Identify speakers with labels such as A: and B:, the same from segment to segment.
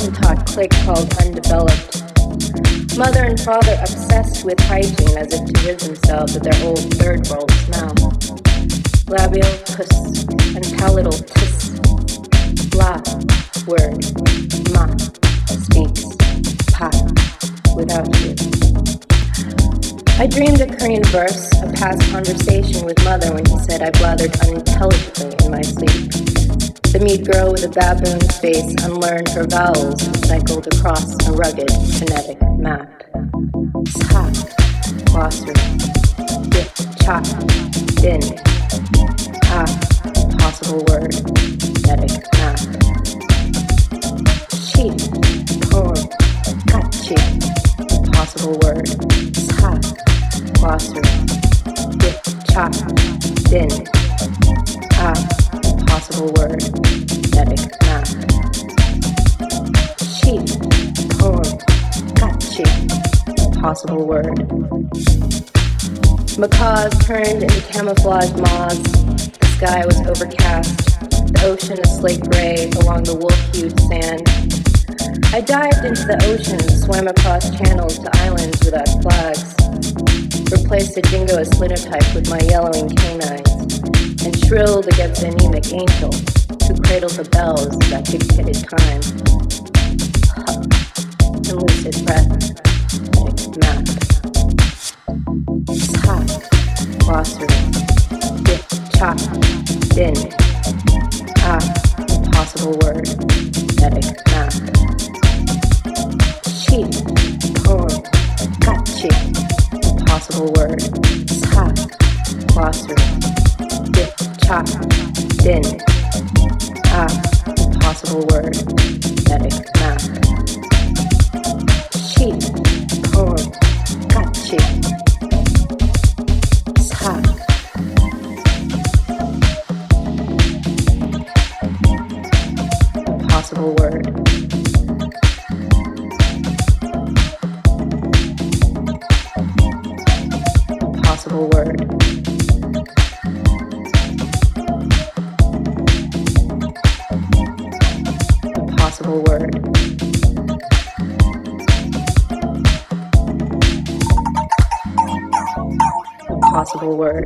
A: Hottentot clique called undeveloped. Mother and father obsessed with hygiene as if to rid themselves of their old third world smell. Labial puss and palatal tis. La, word, ma, speaks, pa, without you. I dreamed a Korean verse, a past conversation with mother when he said I blathered unintelligibly in my sleep. The mute girl with a baboon face unlearned her vowels and cycled across a rugged phonetic map. Sa, glossary, dip, chop, din, ah, possible word, phonetic map. Chi, poem, kachi, possible word, sa, glossary, dip, chop, din, ah, possible word, phonetic map. Chi, poem, kachi, possible word. Macaws turned into camouflage moths. The sky was overcast. The ocean a slate gray along the wolf-hued sand. I dived into the ocean, swam across channels to islands without flags. Replaced a dingoist linotype with my yellowing canines, and shrilled against an anemic angels who cradled the bells that dictated time. Huck and lucid breath, map. Sa, glossary, dip, chop, din. Ah, impossible word, phonetic map. Chi, poem, kachi, impossible word. Sa, glossary, dip, chop, din. Ah, impossible word, phonetic map. Chi, poem, kachi. Sa. Impossible word. Impossible word. Impossible word. Impossible word.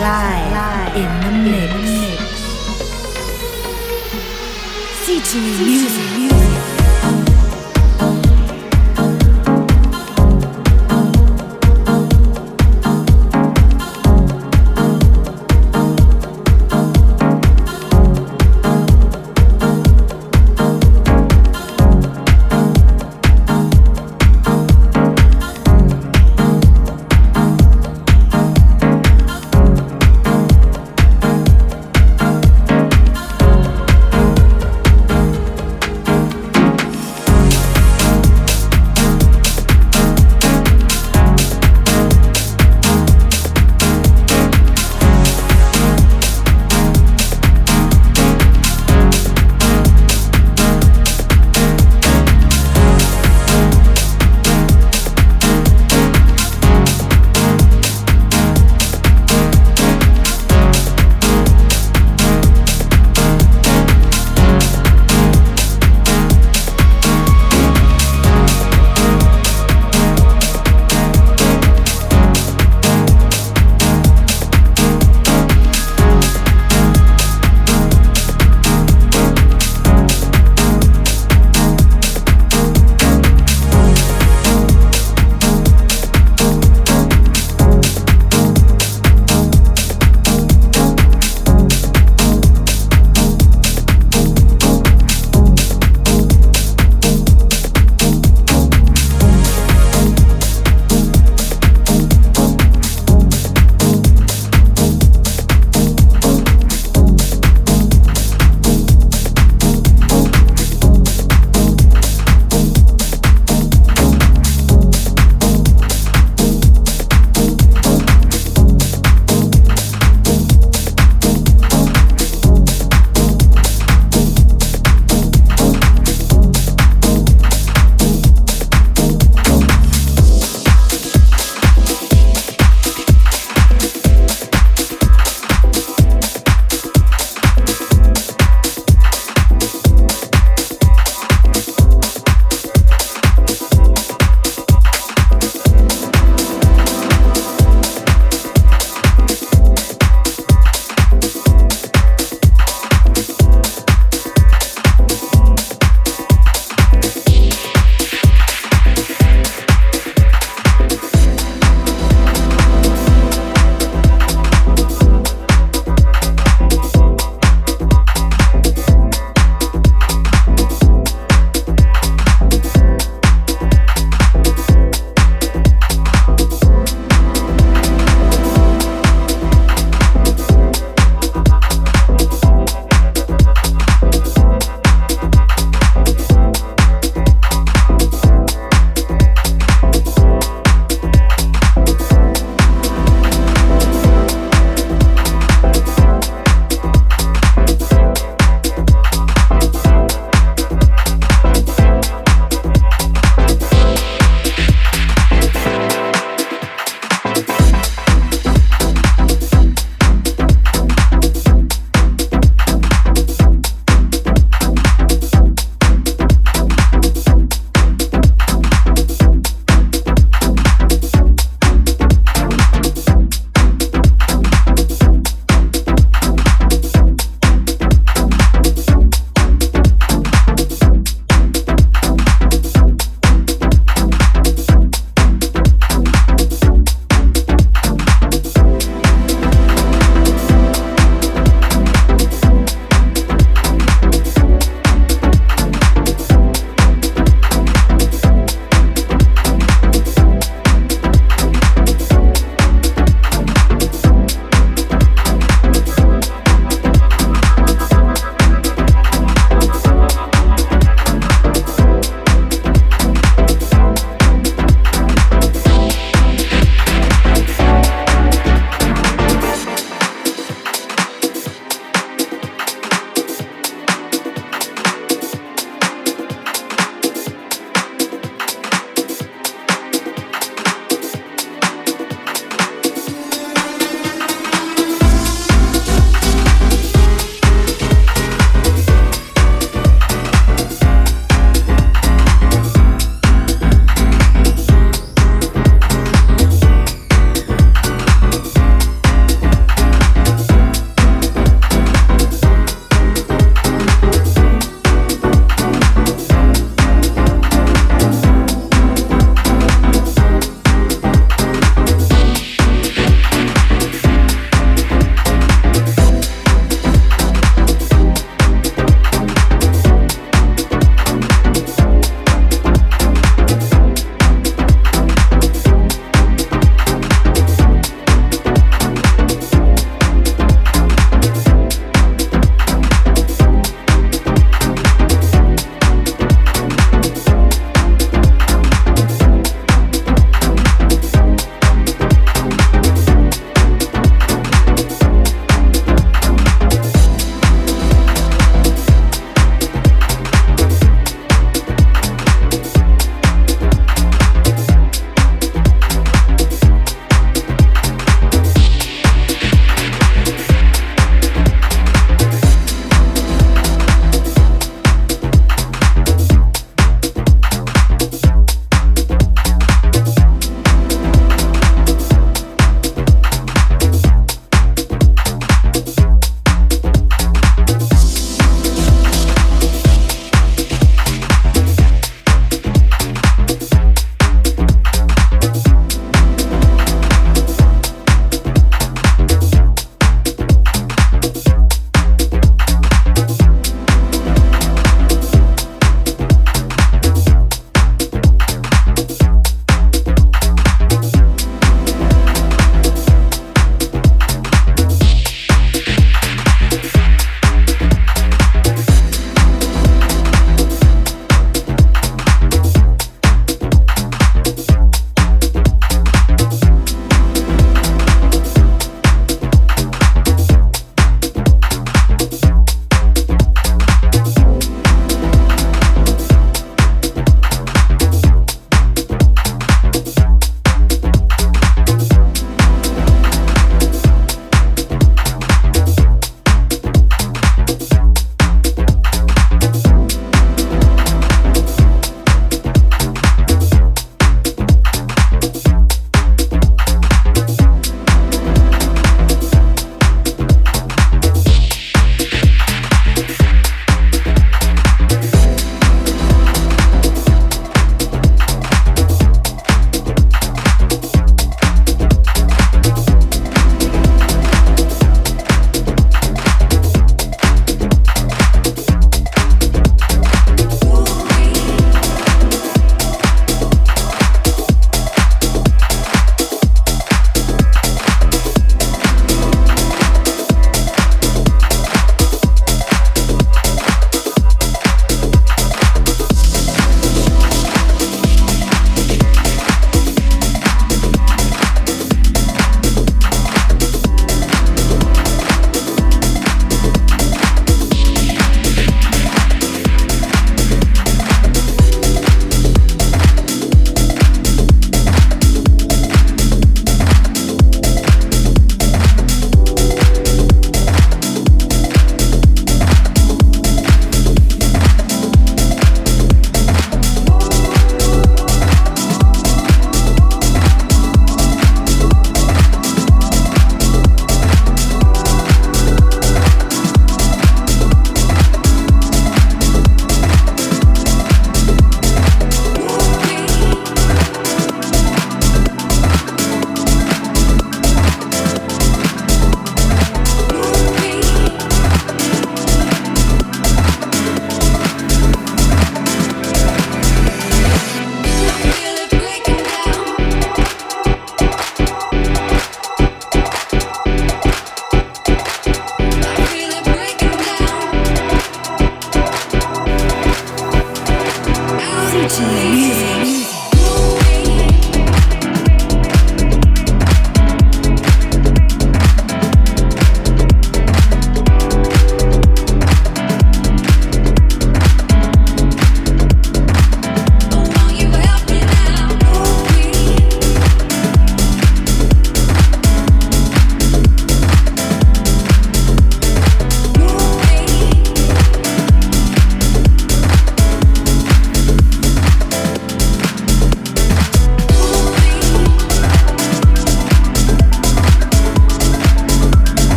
B: live in the mix.
C: CG Music.